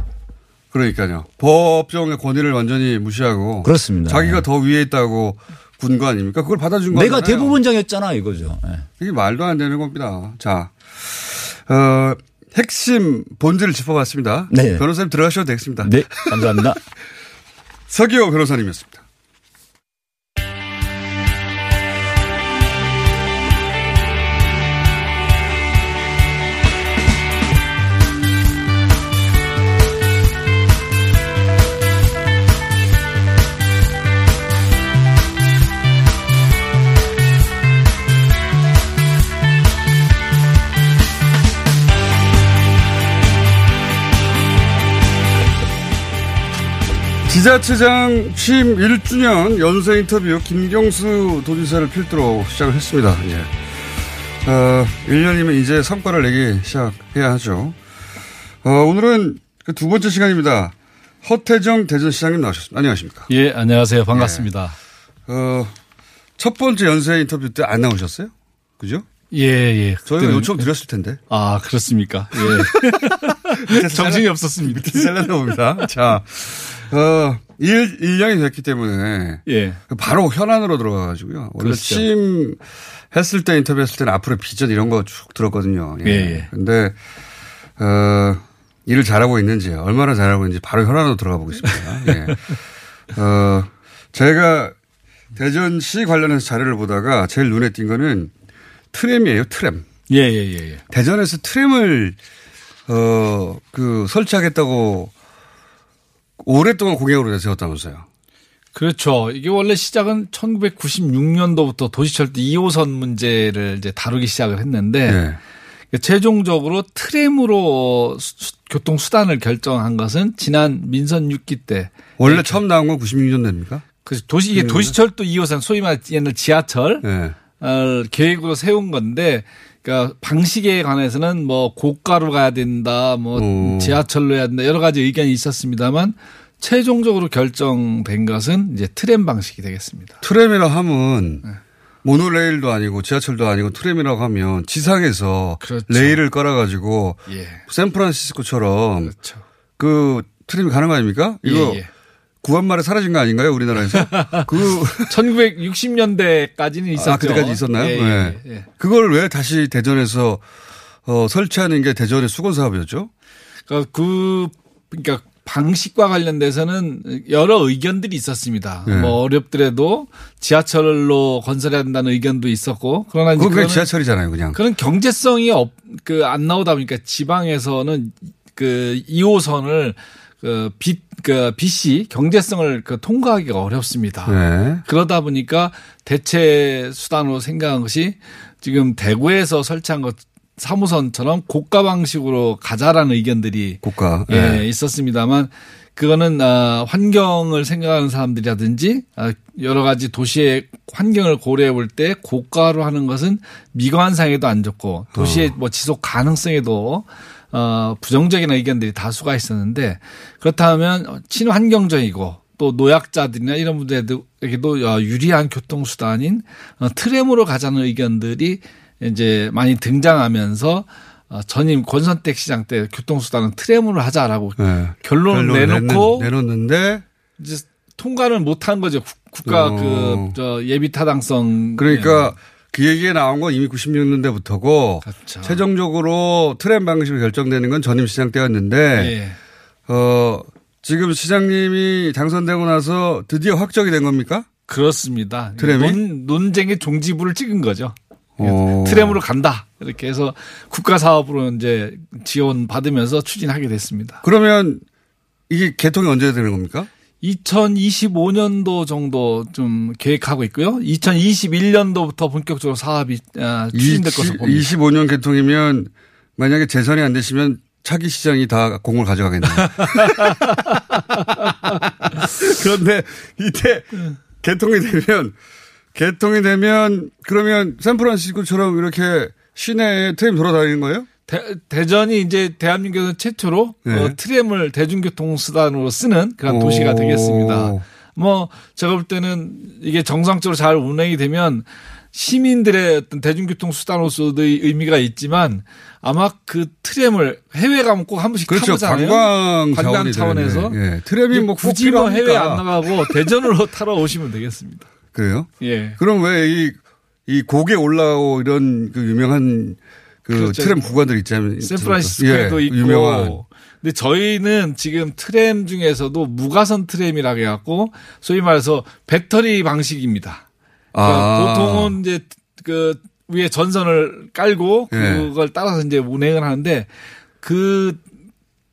그러니까요. 법정의 권위를 완전히 무시하고 그렇습니다. 자기가 더 위에 있다고 군 거 아닙니까? 그걸 받아준 거 내가 대법원장이었잖아 이거죠. 예. 이게 말도 안 되는 겁니다. 자, 어, 핵심 본질을 짚어봤습니다. 네. 변호사님 들어가셔도 되겠습니다. 네, 감사합니다. 서기호 변호사님이었습니다. 지자체장 취임 1주년 연세 인터뷰 김경수 도지사를 필두로 시작을 했습니다. 예. 어, 1년이면 이제 성과를 내기 시작해야 하죠. 어, 오늘은 그 두 번째 시간입니다. 허태정 대전시장님 나오셨습니다. 안녕하십니까. 예, 안녕하세요. 반갑습니다. 어, 첫 번째 연세 인터뷰 때 안 나오셨어요? 그죠? 예, 예. 저희가 요청 드렸을 텐데. 아, 그렇습니까? 예. 정신이 없었습니다. 밑에서 잘랐나 봅니다. 자, 어, 1, 1년이 됐기 때문에. 예. 바로 현안으로 들어가가지고요. 원래 그렇죠. 취임 했을 때 인터뷰했을 때는 앞으로 비전 이런 거 쭉 들었거든요. 예, 예. 근데, 어, 일을 잘하고 있는지, 얼마나 잘하고 있는지 바로 현안으로 들어가 보겠습니다. 예. 어, 제가 대전시 관련해서 자료를 보다가 제일 눈에 띈 거는 트램이에요, 트램. 예, 예, 예. 예. 대전에서 트램을 어, 그 설치하겠다고 오랫동안 공약으로 내세웠다면서요. 그렇죠. 이게 원래 시작은 1996년도부터 도시철도 2호선 문제를 이제 다루기 시작을 했는데 네. 최종적으로 트램으로 수- 교통 수단을 결정한 것은 지난 민선 6기 때 원래 처음 나온 건 96년대입니까? 그 도시 이게 음. 도시철도 2호선 소위 말 옛날 지하철 네. 어, 계획으로 세운 건데 그러니까 방식에 관해서는 뭐 고가로 가야 된다, 뭐 오. 지하철로 해야 된다 여러 가지 의견이 있었습니다만 최종적으로 결정된 것은 이제 트램 방식이 되겠습니다. 트램이라 하면 네. 모노레일도 아니고 지하철도 아니고 트램이라고 하면 지상에서 그렇죠. 레일을 깔아가지고 예. 샌프란시스코처럼 그 트램이 가는 거 아닙니까? 이거 예, 예. 구한 말에 사라진 거 아닌가요? 우리나라에서? 그 1960년대까지는 있었죠. 아, 그때까지 있었나요? 예, 네. 예, 예. 그걸 왜 다시 대전에서 어, 설치하는 게 대전의 수건 사업이었죠? 그러니까 그 그러니까 방식과 관련돼서는 여러 의견들이 있었습니다. 네. 뭐 어렵더라도 지하철로 건설해야 된다는 의견도 있었고 그러나 이제 그건 지하철이잖아요, 그냥. 그런 경제성이 없, 그 안 나오다 보니까 지방에서는 그 2호선을 그 빚, 그 빚이 경제성을 그 통과하기가 어렵습니다. 네. 그러다 보니까 대체 수단으로 생각한 것이 지금 대구에서 설치한 것 3호선처럼 고가 방식으로 가자라는 의견들이 고가. 예, 네. 있었습니다만 그거는 아, 환경을 생각하는 사람들이라든지 아, 여러 가지 도시의 환경을 고려해 볼 때 고가로 하는 것은 미관상에도 안 좋고 도시의 뭐 지속 가능성에도 어, 부정적인 의견들이 다수가 있었는데 그렇다면 친환경적이고 또 노약자들이나 이런 분들에게도 어, 유리한 교통수단인 어, 트램으로 가자는 의견들이 이제 많이 등장하면서 어, 전임 권선택 시장 때 교통수단은 트램으로 하자라고 네. 결론을 내놓고 내놓, 는데 이제 통과를 못한 거죠. 국- 국가 어. 그저 예비 타당성 그러니까 그 얘기가 나온 건 이미 96년대부터고 그렇죠. 최종적으로 트램 방식으로 결정되는 건 전임 시장 때였는데 예. 어 지금 시장님이 당선되고 나서 드디어 확정이 된 겁니까? 그렇습니다. 트램이? 논, 논쟁의 종지부를 찍은 거죠. 어. 트램으로 간다. 이렇게 해서 국가 사업으로 이제 지원 받으면서 추진하게 됐습니다. 그러면 이게 개통이 언제 되는 겁니까? 2025년도 정도 좀 계획하고 있고요. 2021년도부터 본격적으로 사업이 아, 추진될 것으로 봅니다. 25년 개통이면 만약에 재선이 안 되시면 차기 시장이 다 공을 가져가겠네요. 그런데 이때 개통이 되면 개통이 되면 그러면 샌프란시스코처럼 이렇게 시내에 트램 돌아다니는 거예요? 대, 전이 이제 대한민국에서 최초로 네. 어, 트램을 대중교통 수단으로 쓰는 그런 오. 도시가 되겠습니다. 뭐 제가 볼 때는 이게 정상적으로 잘 운행이 되면 시민들의 어떤 대중교통 수단으로서의 의미가 있지만 아마 그 트램을 해외 가면 꼭 한 번씩 그렇죠. 타보잖아요. 관광 관광 차원에서. 예. 트램이 뭐 굳이 뭐? 해외 안 나가고 대전으로 타러 오시면 되겠습니다. 그래요? 예. 그럼 왜 이이 고개 올라오 이런 그 유명한 그 그렇죠. 트램 구간들 있잖아요. 샌프란시스코에도 예, 있고. 유명한. 근데 저희는 지금 트램 중에서도 무가선 트램이라고 해갖고 소위 말해서 배터리 방식입니다. 그러니까 아. 보통은 이제 그 위에 전선을 깔고 예. 그걸 따라서 이제 운행을 하는데 그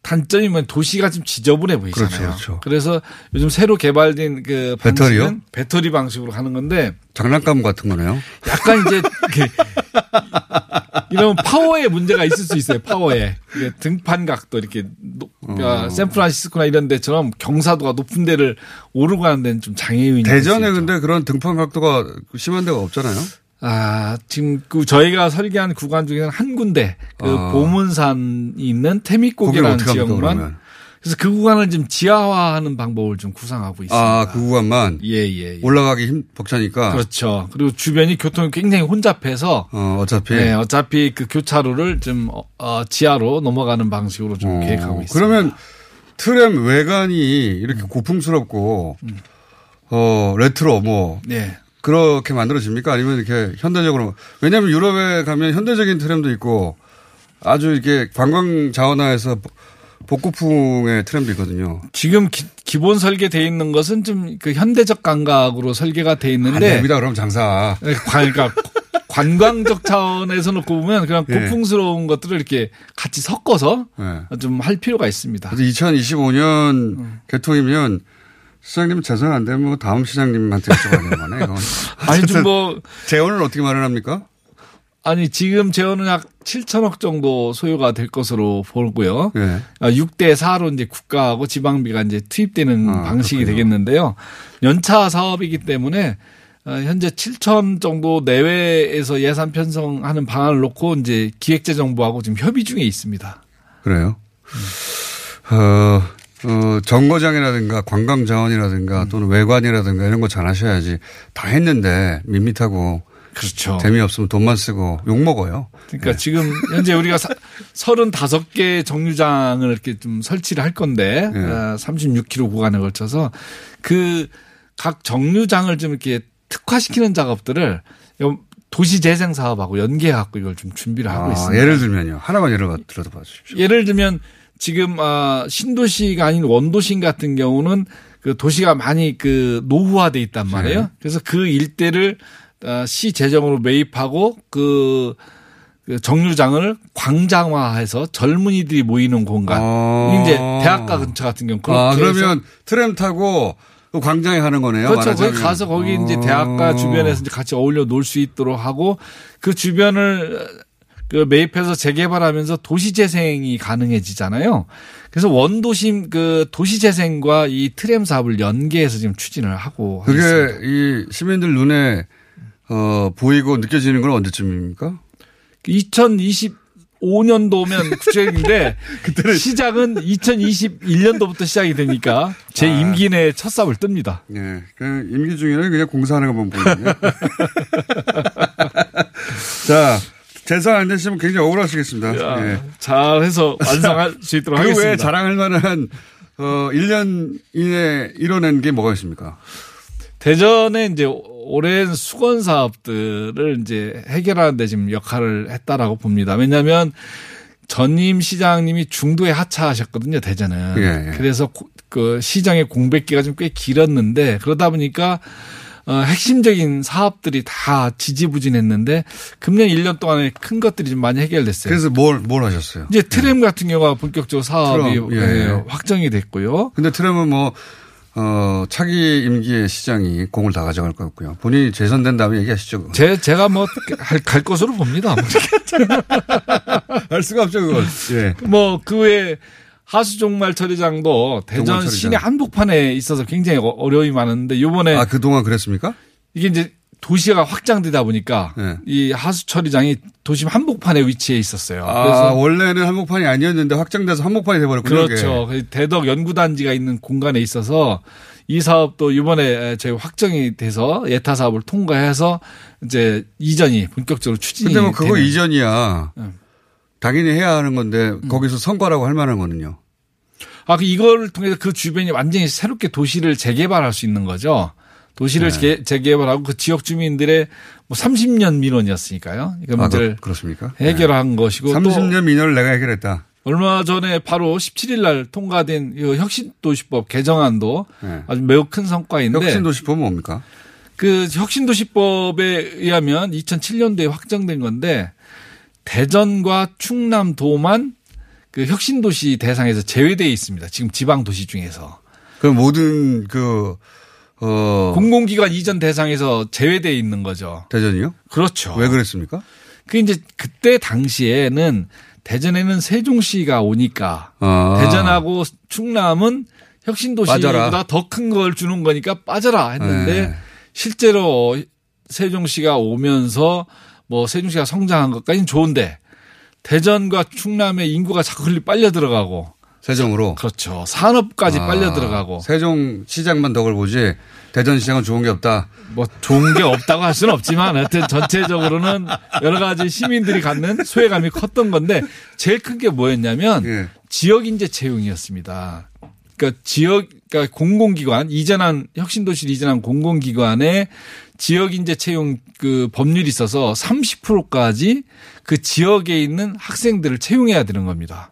단점이 면 도시가 좀 지저분해 보이잖아요. 그렇죠, 그렇죠. 그래서 요즘 새로 개발된 그 배터리요? 배터리 방식으로 가는 건데 장난감 같은 거네요. 약간 이제 이렇게 이런 파워에 문제가 있을 수 있어요. 파워에 등판 각도 이렇게 높- 그러니까 어. 샌프란시스코나 이런 데처럼 경사도가 높은 데를 오르고 가는 데는 좀 장애요인이 대전에 근데 그런 등판 각도가 심한 데가 없잖아요. 아, 지금 그 저희가 설계한 구간 중에는 한 군데 그 아. 보문산이 있는 합니까, 지역만 그러면? 그래서 그 구간을 좀 지하화하는 방법을 좀 구상하고 있습니다. 아, 그 구간만 예, 예. 예. 올라가기 힘 벅차니까. 그렇죠. 그리고 주변이 교통이 굉장히 혼잡해서 어, 어차피. 네, 어차피 그 교차로를 좀 어, 어, 지하로 넘어가는 방식으로 좀 계획하고 있습니다. 그러면 트램 외관이 이렇게 고풍스럽고 어 레트로 뭐 네. 그렇게 만들어집니까? 아니면 이렇게 현대적으로 왜냐하면 유럽에 가면 현대적인 트램도 있고 아주 이렇게 관광 자원화해서 복고풍의 트램도 있거든요. 지금 기, 본 설계돼 있는 것은 좀 그 현대적 감각으로 설계가 돼안 있는데 됩니다. 그럼 장사. 네, 관- 그러니까 관광적 차원에서 놓고 보면 그냥 예. 고풍스러운 것들을 이렇게 같이 섞어서 네. 좀할 필요가 있습니다. 그래서 2025년 개통이면 시장님 재선 안 되면 뭐 다음 시장님한테 여쭤봐야 되는 거네. 아니 좀 뭐 재원을 어떻게 마련합니까? 아니 지금 재원은 약 7천억 정도 소요가 될 것으로 보고요. 예. 6대 4로 이제 국가하고 지방비가 이제 투입되는 아, 방식이 그렇군요. 되겠는데요. 연차 사업이기 때문에 어, 현재 7천 정도 내외에서 예산 편성하는 방안을 놓고 이제 기획재정부하고 지금 협의 중에 있습니다. 그래요? 어, 어, 정거장이라든가 관광 자원이라든가 또는 외관이라든가 이런 거 잘 하셔야지 다 했는데 밋밋하고 그렇죠. 재미없으면 돈만 쓰고 욕 먹어요. 그러니까 지금 현재 우리가 사, 35개 정류장을 이렇게 좀 설치를 할 건데 네. 어, 36km 구간에 걸쳐서 그 각 정류장을 좀 이렇게 특화시키는 작업들을 요 도시 재생 사업하고 연계해 갖고 이걸 좀 준비를 하고 아, 있습니다. 예를 들면요. 하나만 예를 들어도 봐 주십시오. 예를 들면 지금 아 신도시가 아닌 원도심 같은 경우는 그 도시가 많이 그 노후화돼 있단 말이에요. 네. 그래서 그 일대를 아, 시 재정으로 매입하고 그, 그 정류장을 광장화해서 젊은이들이 모이는 공간. 아. 이제 대학가 근처 같은 경우 그렇게 아, 그러면 트램 타고 그 광장에 가는 거네요. 그렇죠. 거기 말하자면. 가서 거기 이제 아. 대학가 주변에서 이제 같이 어울려 놀 수 있도록 하고 그 주변을 그 매입해서 재개발하면서 도시 재생이 가능해지잖아요. 그래서 원도심 그 도시 재생과 이 트램 사업을 연계해서 지금 추진을 하고 그게 있습니다. 이 시민들 눈에 어, 보이고 느껴지는 건 언제쯤입니까? 2025년도면 구체적인데 시작은 2021년도부터 시작이 되니까 제 아. 임기 내에 첫 삽을 뜹니다. 네. 그 임기 중에는 그냥 공사하는 것만 보이거든요. 자, 재산 안 되시면 굉장히 억울하시겠습니다. 야, 네. 잘해서 완성할 수 있도록 그 하겠습니다. 외에 자랑할 만한 어, 1년 이내 이뤄낸 게 뭐가 있습니까? 대전에 이제 오랜 수건 사업들을 이제 해결하는 데 지금 역할을 했다라고 봅니다. 왜냐하면 전임 시장님이 중도에 하차하셨거든요, 대전은. 예, 예. 그래서 고- 그 시장의 공백기가 좀 꽤 길었는데 그러다 보니까 어, 핵심적인 사업들이 다 지지부진했는데 금년 1년 동안에 큰 것들이 좀 많이 해결됐어요. 그래서 뭘, 뭘 하셨어요? 이제 트램 같은 경우가 본격적으로 사업이 트럼, 예, 예, 예. 확정이 됐고요. 근데 트럼은 뭐, 어, 차기 임기의 시장이 공을 다 가져갈 것 같고요. 본인이 재선된 다음에 얘기하시죠. 제, 제가 뭐, 갈, 갈 것으로 봅니다. 알 수가 없죠, 그걸. 예. 뭐, 그 외에 하수종말 처리장도 대전 처리장. 시내 한복판에 있어서 굉장히 어- 어려움이 많은데 요번에 아, 그동안 그랬습니까? 이게 이제 도시가 확장되다 보니까 네. 이 하수 처리장이 도심 한복판에 위치해 있었어요. 아, 그래서 원래는 한복판이 아니었는데 확장돼서 한복판이 돼 버렸군요. 그렇죠. 그 대덕 연구 단지가 있는 공간에 있어서 이 사업도 이번에 저희 확정이 돼서 예타 사업을 통과해서 이제 이전이 본격적으로 추진이 근데 뭐 그거 되는. 이전이야. 음. 당연히 해야 하는 건데 거기서 성과라고 할 만한 거는요. 아, 그 이거를 통해서 그 주변이 완전히 새롭게 도시를 재개발할 수 있는 거죠. 도시를 네. 재- 재개발하고 그 지역 주민들의 뭐 30년 민원이었으니까요. 그 아, 문제를 그, 그렇습니까? 해결한 것이고 또 30년 민원을 내가 해결했다. 얼마 전에 바로 17일 날 통과된 이 혁신도시법 개정안도 네. 아주 매우 큰 성과인데 혁신도시법은 뭡니까? 그 혁신도시법에 의하면 2007년도에 확정된 건데 대전과 충남도만 그 혁신도시 대상에서 제외되어 있습니다. 지금 지방 도시 중에서 그 모든 그, 어. 공공기관 이전 대상에서 제외되어 있는 거죠. 대전이요? 그렇죠. 왜 그랬습니까? 그 이제 그때 당시에는 대전에는 세종시가 오니까 아. 대전하고 충남은 혁신도시보다. 더 큰 걸 주는 거니까 빠져라 했는데 네. 실제로 세종시가 오면서 뭐 세종시가 성장한 것까지는 좋은데 대전과 충남의 인구가 자꾸 흘리 빨려 들어가고 세종으로. 그렇죠. 산업까지 아, 빨려 들어가고 세종 시장만 덕을 보지 대전 시장은 좋은 게 없다. 뭐 좋은 게 없다고 할 수는 없지만 하여튼 전체적으로는 여러 가지 시민들이 갖는 소외감이 컸던 건데 제일 큰 게 뭐였냐면 예. 지역 인재 채용이었습니다. 그러니까 지역 그러니까 공공기관 이전한 혁신도시를 이전한 공공기관의 지역 인재 채용 그 법률이 있어서 30%까지 그 지역에 있는 학생들을 채용해야 되는 겁니다.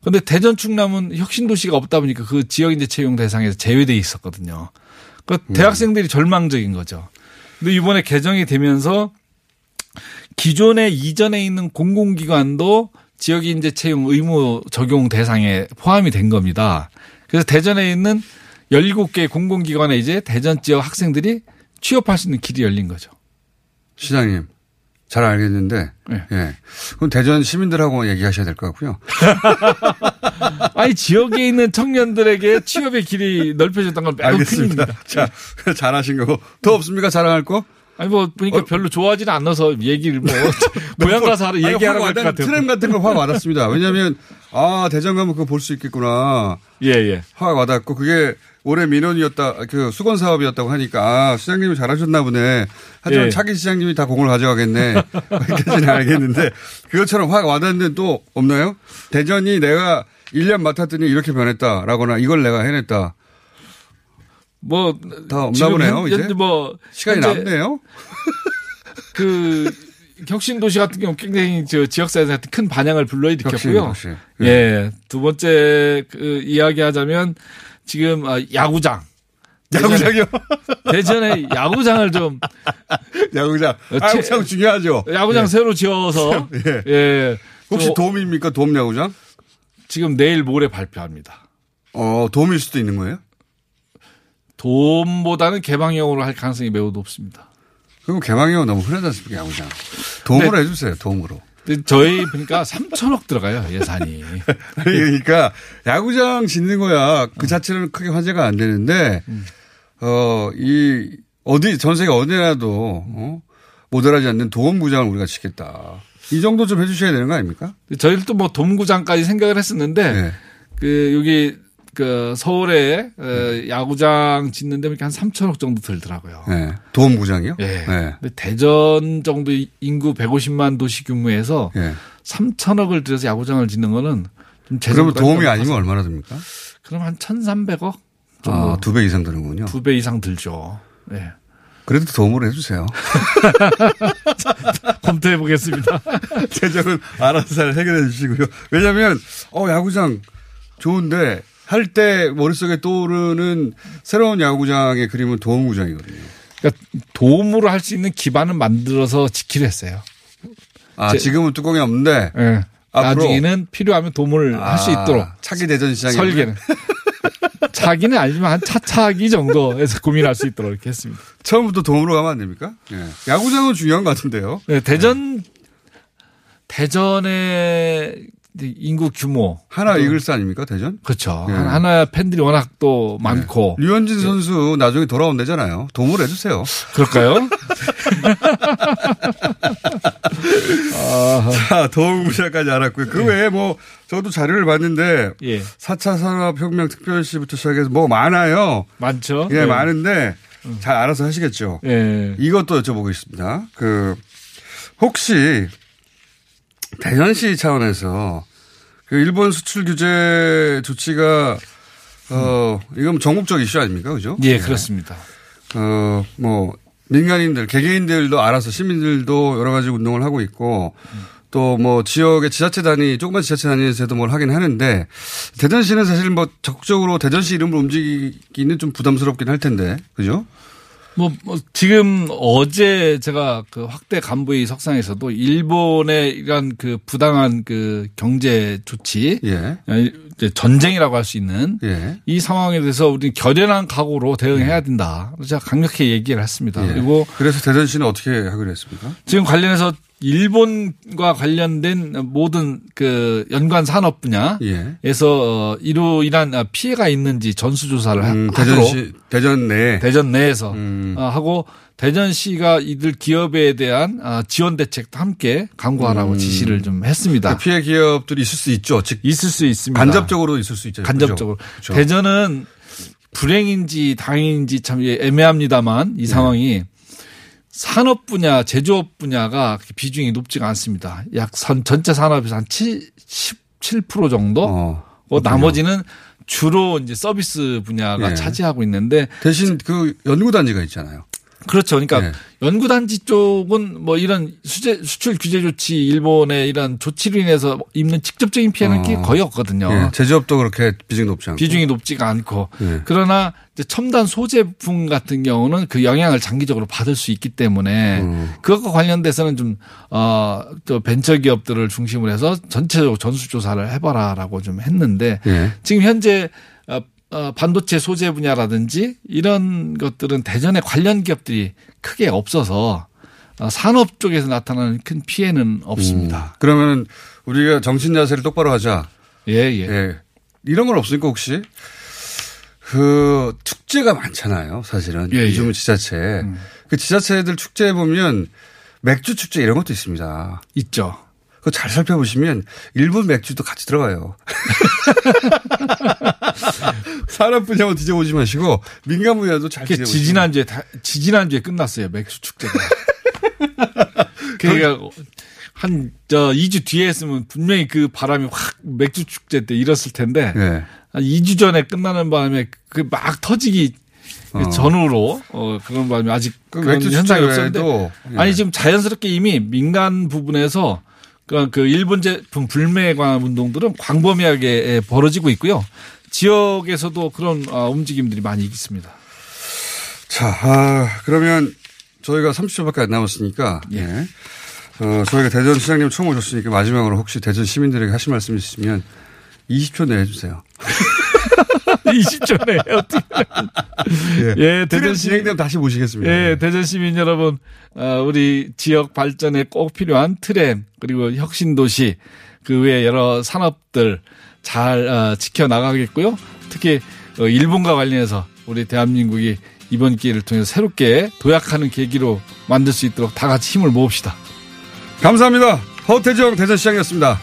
그런데 대전 충남은 혁신 도시가 없다 보니까 그 지역 인재 채용 대상에서 제외돼 있었거든요. 그러니까 대학생들이 절망적인 거죠. 근데 이번에 개정이 되면서 기존에 이전에 있는 공공기관도 지역 인재 채용 의무 적용 대상에 포함이 된 겁니다. 그래서 대전에 있는 17개 공공기관에 이제 대전 지역 학생들이 취업할 수 있는 길이 열린 거죠. 시장님. 잘 알겠는데. 네. 예. 그럼 대전 시민들하고 얘기하셔야 될 것 같고요. 아니 지역에 있는 청년들에게 취업의 길이 넓혀졌던 건 매우 알겠습니다. 큰입니다. 자, 잘하신 거고. 더 없습니까? 자랑할 거? 아니 뭐 보니까 별로 좋아하지는 않아서 얘기를 뭐 고향 가서 하러 아니, 얘기하라고 확할것 같아요. 트램 같은 거확 와닿습니다. 왜냐하면 아 대전 가면 그거 볼 수 있겠구나. 예 예. 확 와닿고 그게 올해 민원이었다 그 수건 사업이었다고 하니까 아 시장님이 잘하셨나 보네. 하지만 예. 차기 시장님이 다 공을 가져가겠네. 거기까지는 알겠는데 그것처럼 확 와닿는 또 없나요? 대전이 내가 1년 맡았더니 이렇게 변했다라거나 이걸 내가 해냈다. 뭐 다 없나 보네요. 현- 이제 뭐 시간이 남네요. 그 혁신 도시 같은 경우 굉장히 저 지역사회에서 큰 반향을 불러일으켰고요. 혁신, 혁신. 예. 두 번째 그 이야기하자면 지금 아, 야구장. 야구장이요? 대전에 야구장을 좀 야구장. 어, 야구장 중요하죠. 야구장 예. 새로 지어서 예. 예. 혹시 좀 도움입니까? 도움 야구장? 지금 내일 모레 발표합니다. 어, 도움일 수도 있는 거예요? 도움보다는 개방형으로 할 가능성이 매우 높습니다. 그럼 개방이가 너무 흔하지 않습니까, 야구장? 도움으로 네. 해주세요, 도움으로. 저희 보니까 3천억 들어가요 예산이. 그러니까 야구장 짓는 거야 그 자체는 크게 화제가 안 되는데 어이 어디 전 세계 어디라도 어? 모델하지 않는 도움구장을 우리가 짓겠다. 이 정도 좀 해주셔야 되는 거 아닙니까? 저희도 뭐 도움구장까지 생각을 했었는데 네. 그 여기 그 서울에 어, 야구장 짓는데 보니까 한 3천억 정도 들더라고요. 네. 도움구장이요? 예. 네. 근데 대전 정도 인구 150만 도시 규모에서 예. 3천억을 들여서 야구장을 짓는 거는 좀 그러면 도움이 아니면. 얼마나 듭니까? 그럼 한 1,300억 정도. 아, 두 배 이상 드는군요. 두 배 이상 들죠. 네. 그래도 도움으로 해주세요. 검토해 보겠습니다. 재정은 알아서 잘 해결해 주시고요. 왜냐하면 어 야구장 좋은데 할 때 머릿속에 떠오르는 새로운 야구장의 그림은 도움구장이거든요. 그러니까 도움으로 할 수 있는 기반을 만들어서 지키려 했어요. 아, 제- 지금은 뚜껑이 없는데. 예. 앞으로 나중에는 필요하면 도움을 할수 아, 있도록 차기 대전 시장에 설계는 차기는 아니지만 한 차차기 정도에서 고민할 수 있도록 이렇게 했습니다. 처음부터 도움으로 가면 안 됩니까? 예. 야구장은 중요한 것 같은데요. 네, 대전 대전의 인구 규모 하나 또- 이글스 아닙니까 대전? 그렇죠. 예. 하나 팬들이 워낙 또 많고 류현진 선수 나중에 돌아온대잖아요. 도움을 해주세요. 그럴까요? 자, 도움무시까지 알았고요. 그 외에 뭐, 저도 자료를 봤는데, 예. 4차 산업혁명 특별시부터 시작해서 뭐 많아요. 많죠. 예, 네. 많은데, 잘 알아서 하시겠죠. 예. 이것도 여쭤보겠습니다. 그, 혹시, 대전시 차원에서, 그 일본 수출 규제 조치가, 어, 이건 전국적 이슈 아닙니까? 그죠? 예, 그렇습니다. 어, 뭐, 민간인들, 개개인들도 알아서 시민들도 여러 가지 운동을 하고 있고, 또 뭐 지역의 지자체 단위, 조그만 지자체 단위에서도 뭘 하긴 하는데, 대전시는 사실 뭐 적극적으로 대전시 이름으로 움직이기는 좀 부담스럽긴 할 텐데, 그죠? 뭐, 뭐 지금 어제 제가 그 확대 간부의 석상에서도 일본의 이런 그 부당한 그 경제 조치, 예. 이제 전쟁이라고 할 수 있는 예. 이 상황에 대해서 우리 결연한 각오로 대응해야 된다. 그래서 제가 강력히 얘기를 했습니다. 예. 그리고 그래서 대전시는 어떻게 하기로 했습니까? 지금 관련해서 일본과 관련된 모든 그 연관 산업 분야에서 예. 어, 이로 인한 피해가 있는지 전수조사를 하- 음, 대전시, 대전 내. 대전 내에서 음. 어, 하고 대전시가 이들 기업에 대한 아, 지원 대책도 함께 강구하라고 음. 지시를 좀 했습니다. 그 피해 기업들이 있을 수 있죠. 즉, 있을 수 있습니다. 간접적으로 있을 수 있죠. 간접적으로. 그죠? 대전은 불행인지 다행인지 참 애매합니다만 이 상황이 산업 분야, 제조업 분야가 비중이 높지가 않습니다. 약 선, 전체 산업에서 한 7, 17% 정도? 어, 나머지는 주로 이제 서비스 분야가 예. 차지하고 있는데 대신 그 연구단지가 있잖아요. 그렇죠. 그러니까 예. 연구단지 쪽은 뭐 이런 수제, 수출 규제 조치 일본의 이런 조치로 인해서 입는 직접적인 피해는 어. 거의 없거든요. 예, 제조업도 그렇게 비중이 높지 않고. 비중이 높지가 않고 예. 그러나 첨단 소제품 같은 경우는 그 영향을 장기적으로 받을 수 있기 때문에 음. 그것과 관련돼서는 좀 어 또 벤처 기업들을 중심으로 해서 전체적으로 전수 조사를 해봐라라고 좀 했는데 예. 지금 현재 어, 어, 반도체 소재 분야라든지 이런 것들은 대전에 관련 기업들이 크게 없어서 어, 산업 쪽에서 나타나는 큰 피해는 없습니다. 그러면 우리가 정신 자세를 똑바로 하자. 예, 예. 이런 건 없으니까 혹시 그 축제가 많잖아요. 사실은 예, 예. 요즘 지자체 그 지자체들 축제에 보면 맥주 축제 이런 것도 있습니다. 있죠. 그거 잘 살펴보시면 일본 맥주도 같이 들어가요. 산업 분야만 뒤져보지 마시고 민간 분야도 잘 뒤져보시고. 지지난주에 다, 지지난주에 끝났어요. 맥주 축제가. 그러니까 한, 저, 2주 뒤에 했으면 분명히 그 바람이 확 맥주 축제 때 일었을 텐데, 네. 한 2주 전에 끝나는 바람에 그 막 터지기 어. 전후로, 어, 그런 바람에 아직 그 그런 맥주 현상이 없었는데, 예. 아니, 지금 자연스럽게 이미 민간 부분에서 그, 그 일본 제품 불매에 관한 운동들은 광범위하게 벌어지고 있고요. 지역에서도 그런 아, 움직임들이 많이 있습니다. 자, 아, 그러면 저희가 30초밖에 안 남았으니까, 예. 어, 저희가 대전 시장님 처음 오셨으니까 마지막으로 혹시 대전 시민들에게 하실 말씀 있으시면 20초 내에 해주세요. 20초 내에 어떻게. 예, 대전 시민. 진행되면 다시 모시겠습니다. 예, 대전 시민 여러분, 어, 우리 지역 발전에 꼭 필요한 트램, 그리고 혁신 도시, 그 외에 여러 산업들 잘 어, 지켜 나가겠고요. 특히 어, 일본과 관련해서 우리 대한민국이 이번 기회를 통해서 새롭게 도약하는 계기로 만들 수 있도록 다 같이 힘을 모읍시다. 감사합니다. 허태정 대전시장이었습니다.